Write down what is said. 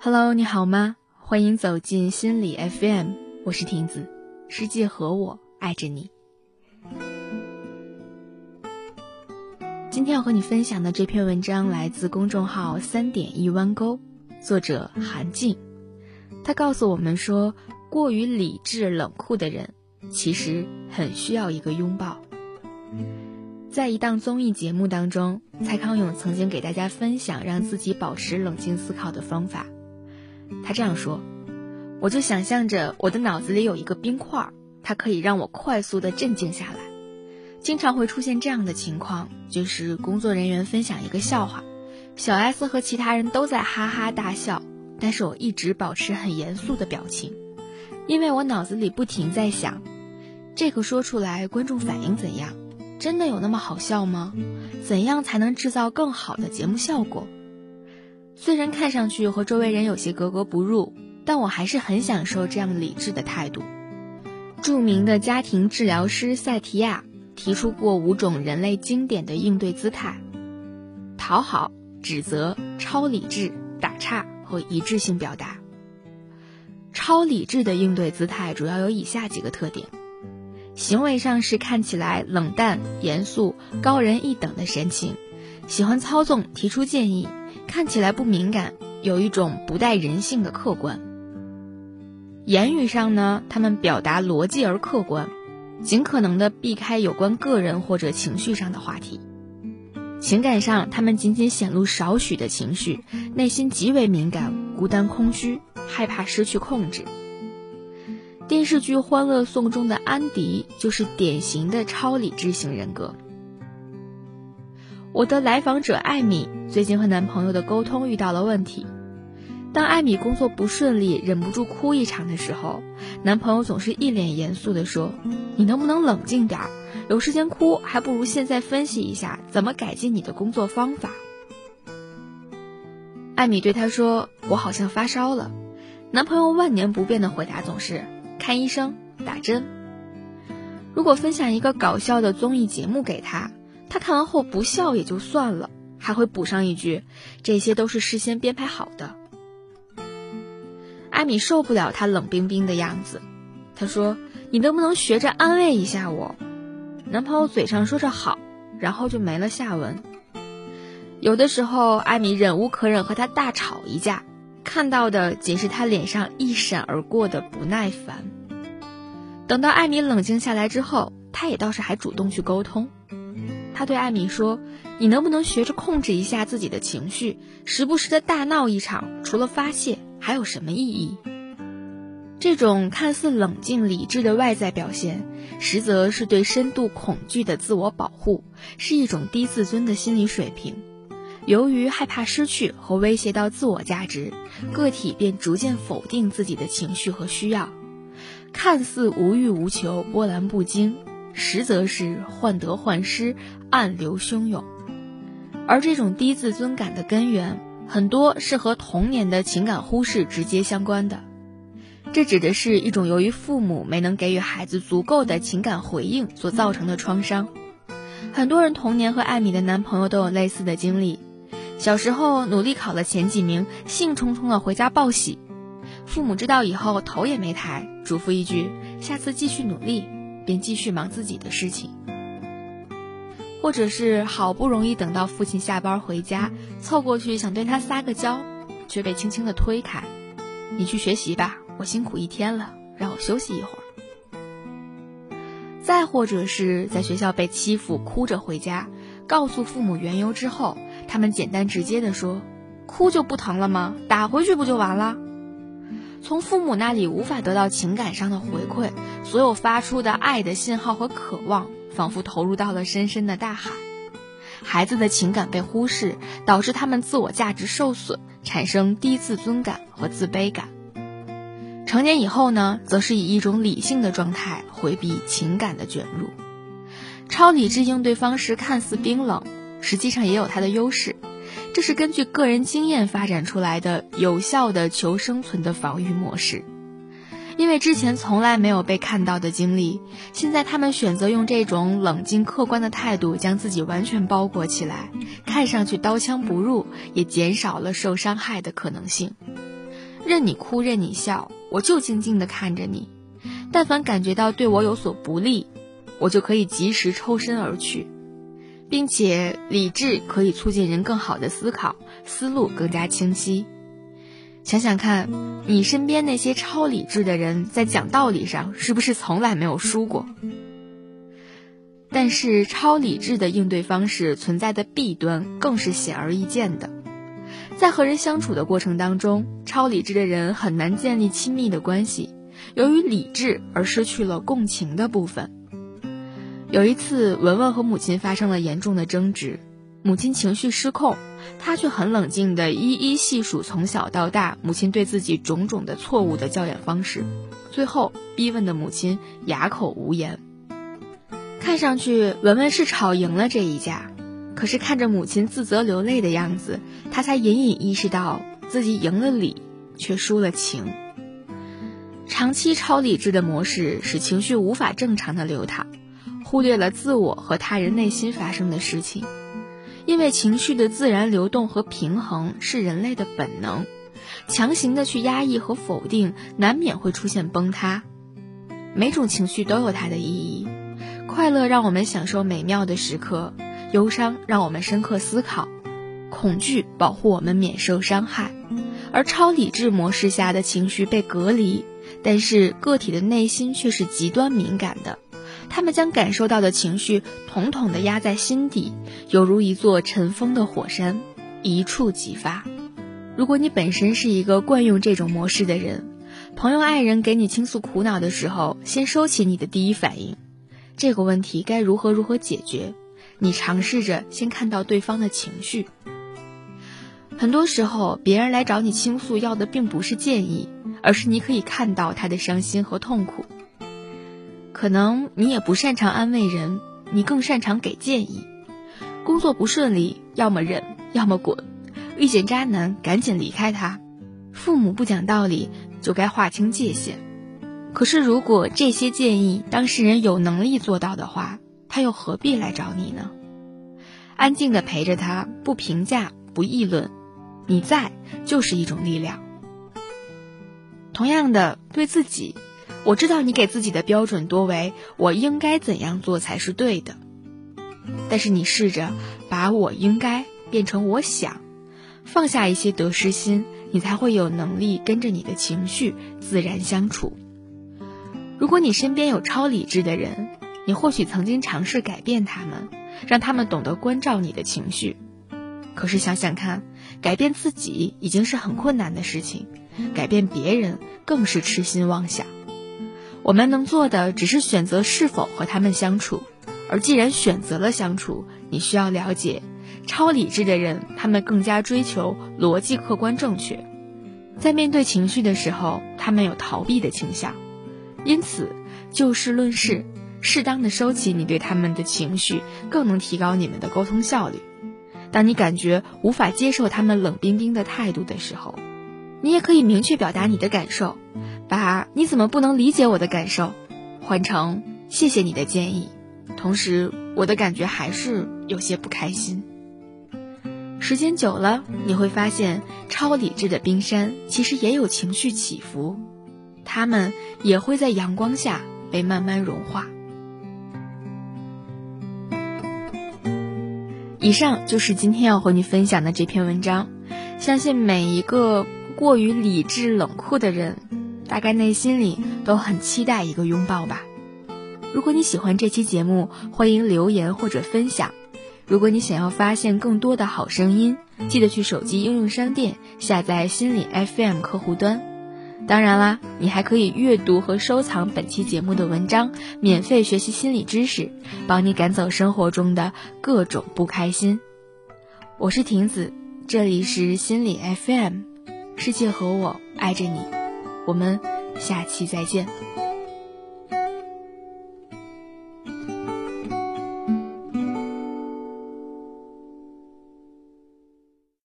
Hello，你好吗？欢迎走进心理 FM，我是婷子，世界和我爱着你。今天要和你分享的这篇文章来自公众号“三点一弯钩”，作者韩静。他告诉我们说，过于理智冷酷的人，其实很需要一个拥抱。在一档综艺节目当中，蔡康永曾经给大家分享让自己保持冷静思考的方法。他这样说：“我就想象着我的脑子里有一个冰块，它可以让我快速的镇静下来。经常会出现这样的情况，就是工作人员分享一个笑话，小 S 和其他人都在哈哈大笑，但是我一直保持很严肃的表情，因为我脑子里不停在想，这个说出来观众反应怎样？真的有那么好笑吗？怎样才能制造更好的节目效果？”虽然看上去和周围人有些格格不入，但我还是很享受这样理智的态度。著名的家庭治疗师赛提亚提出过五种人类经典的应对姿态：讨好、指责、超理智、打岔和一致性表达。超理智的应对姿态主要有以下几个特点：行为上是看起来冷淡、严肃、高人一等的神情，喜欢操纵、提出建议。看起来不敏感，有一种不带人性的客观。言语上呢，他们表达逻辑而客观，尽可能的避开有关个人或者情绪上的话题。情感上，他们仅仅显露少许的情绪，内心极为敏感，孤单空虚，害怕失去控制。电视剧《欢乐颂》中的安迪就是典型的超理智型人格。我的来访者艾米最近和男朋友的沟通遇到了问题。当艾米工作不顺利，忍不住哭一场的时候，男朋友总是一脸严肃地说：“你能不能冷静点儿？有时间哭，还不如现在分析一下怎么改进你的工作方法。”艾米对他说：“我好像发烧了。”男朋友万年不变的回答总是：“看医生，打针。”如果分享一个搞笑的综艺节目给他。他看完后不笑也就算了，还会补上一句：“这些都是事先编排好的。”艾米受不了他冷冰冰的样子，她说：“你能不能学着安慰一下我？”男朋友嘴上说着好，然后就没了下文。有的时候，艾米忍无可忍和他大吵一架，看到的仅是他脸上一闪而过的不耐烦。等到艾米冷静下来之后，他也倒是还主动去沟通。他对艾米说：“你能不能学着控制一下自己的情绪，时不时的大闹一场？除了发泄，还有什么意义？”这种看似冷静理智的外在表现，实则是对深度恐惧的自我保护，是一种低自尊的心理水平。由于害怕失去和威胁到自我价值，个体便逐渐否定自己的情绪和需要，看似无欲无求、波澜不惊。实则是患得患失、暗流汹涌，而这种低自尊感的根源，很多是和童年的情感忽视直接相关的。这指的是一种由于父母没能给予孩子足够的情感回应所造成的创伤。很多人童年和艾米的男朋友都有类似的经历：小时候努力考了前几名，兴冲冲的回家报喜，父母知道以后头也没抬，嘱咐一句：“下次继续努力。”便继续忙自己的事情，或者是好不容易等到父亲下班回家，凑过去想对他撒个娇，却被轻轻的推开。你去学习吧，我辛苦一天了，让我休息一会儿。再或者是在学校被欺负，哭着回家，告诉父母缘由之后，他们简单直接的说：“哭就不疼了吗？打回去不就完了？”从父母那里无法得到情感上的回馈，所有发出的爱的信号和渴望，仿佛投入到了深深的大海。孩子的情感被忽视，导致他们自我价值受损，产生低自尊感和自卑感。成年以后呢，则是以一种理性的状态回避情感的卷入。超理智应对方式看似冰冷，实际上也有它的优势。这是根据个人经验发展出来的有效的求生存的防御模式，因为之前从来没有被看到的经历，现在他们选择用这种冷静客观的态度将自己完全包裹起来，看上去刀枪不入，也减少了受伤害的可能性。任你哭，任你笑，我就静静地看着你。但凡感觉到对我有所不利，我就可以及时抽身而去，并且理智可以促进人更好的思考，思路更加清晰。想想看，你身边那些超理智的人，在讲道理上是不是从来没有输过？但是，超理智的应对方式存在的弊端更是显而易见的。在和人相处的过程当中，超理智的人很难建立亲密的关系，由于理智而失去了共情的部分。有一次，文文和母亲发生了严重的争执，母亲情绪失控，她却很冷静地一一细数从小到大母亲对自己种种的错误的教养方式，最后逼问的母亲哑口无言。看上去文文是吵赢了这一架，可是看着母亲自责流泪的样子，他才隐隐意识到自己赢了理，却输了情。长期超理智的模式使情绪无法正常的流淌，忽略了自我和他人内心发生的事情。因为情绪的自然流动和平衡是人类的本能，强行的去压抑和否定，难免会出现崩塌。每种情绪都有它的意义。快乐让我们享受美妙的时刻，忧伤让我们深刻思考，恐惧保护我们免受伤害。而超理智模式下的情绪被隔离，但是个体的内心却是极端敏感的，他们将感受到的情绪统统的压在心底，犹如一座尘封的火山，一触即发。如果你本身是一个惯用这种模式的人，朋友、爱人给你倾诉苦恼的时候，先收起你的第一反应。这个问题该如何如何解决？你尝试着先看到对方的情绪。很多时候，别人来找你倾诉，要的并不是建议，而是你可以看到他的伤心和痛苦。可能你也不擅长安慰人，你更擅长给建议。工作不顺利，要么忍，要么滚；遇见渣男，赶紧离开他；父母不讲道理，就该划清界限。可是，如果这些建议当事人有能力做到的话，他又何必来找你呢？安静的陪着他，不评价，不议论，你在就是一种力量。同样的，对自己，我知道你给自己的标准多为我应该怎样做才是对的，但是你试着把我应该变成我想，放下一些得失心，你才会有能力跟着你的情绪自然相处。如果你身边有超理智的人，你或许曾经尝试改变他们，让他们懂得关照你的情绪。可是想想看，改变自己已经是很困难的事情，改变别人更是痴心妄想。我们能做的只是选择是否和他们相处，而既然选择了相处，你需要了解，超理智的人，他们更加追求逻辑客观正确，在面对情绪的时候，他们有逃避的倾向。因此，就事论事，适当的收起你对他们的情绪，更能提高你们的沟通效率。当你感觉无法接受他们冷冰冰的态度的时候，你也可以明确表达你的感受，把“你怎么不能理解我的感受”换成“谢谢你的建议”，同时我的感觉还是有些不开心。时间久了，你会发现，超理智的冰山其实也有情绪起伏。他们也会在阳光下被慢慢融化。以上就是今天要和你分享的这篇文章。相信每一个过于理智冷酷的人，大概内心里都很期待一个拥抱吧。如果你喜欢这期节目，欢迎留言或者分享。如果你想要发现更多的好声音，记得去手机应用商店下载心理 FM 客户端。当然啦，你还可以阅读和收藏本期节目的文章，免费学习心理知识，帮你赶走生活中的各种不开心。我是婷子，这里是心理 FM，世界和我爱着你，我们下期再见。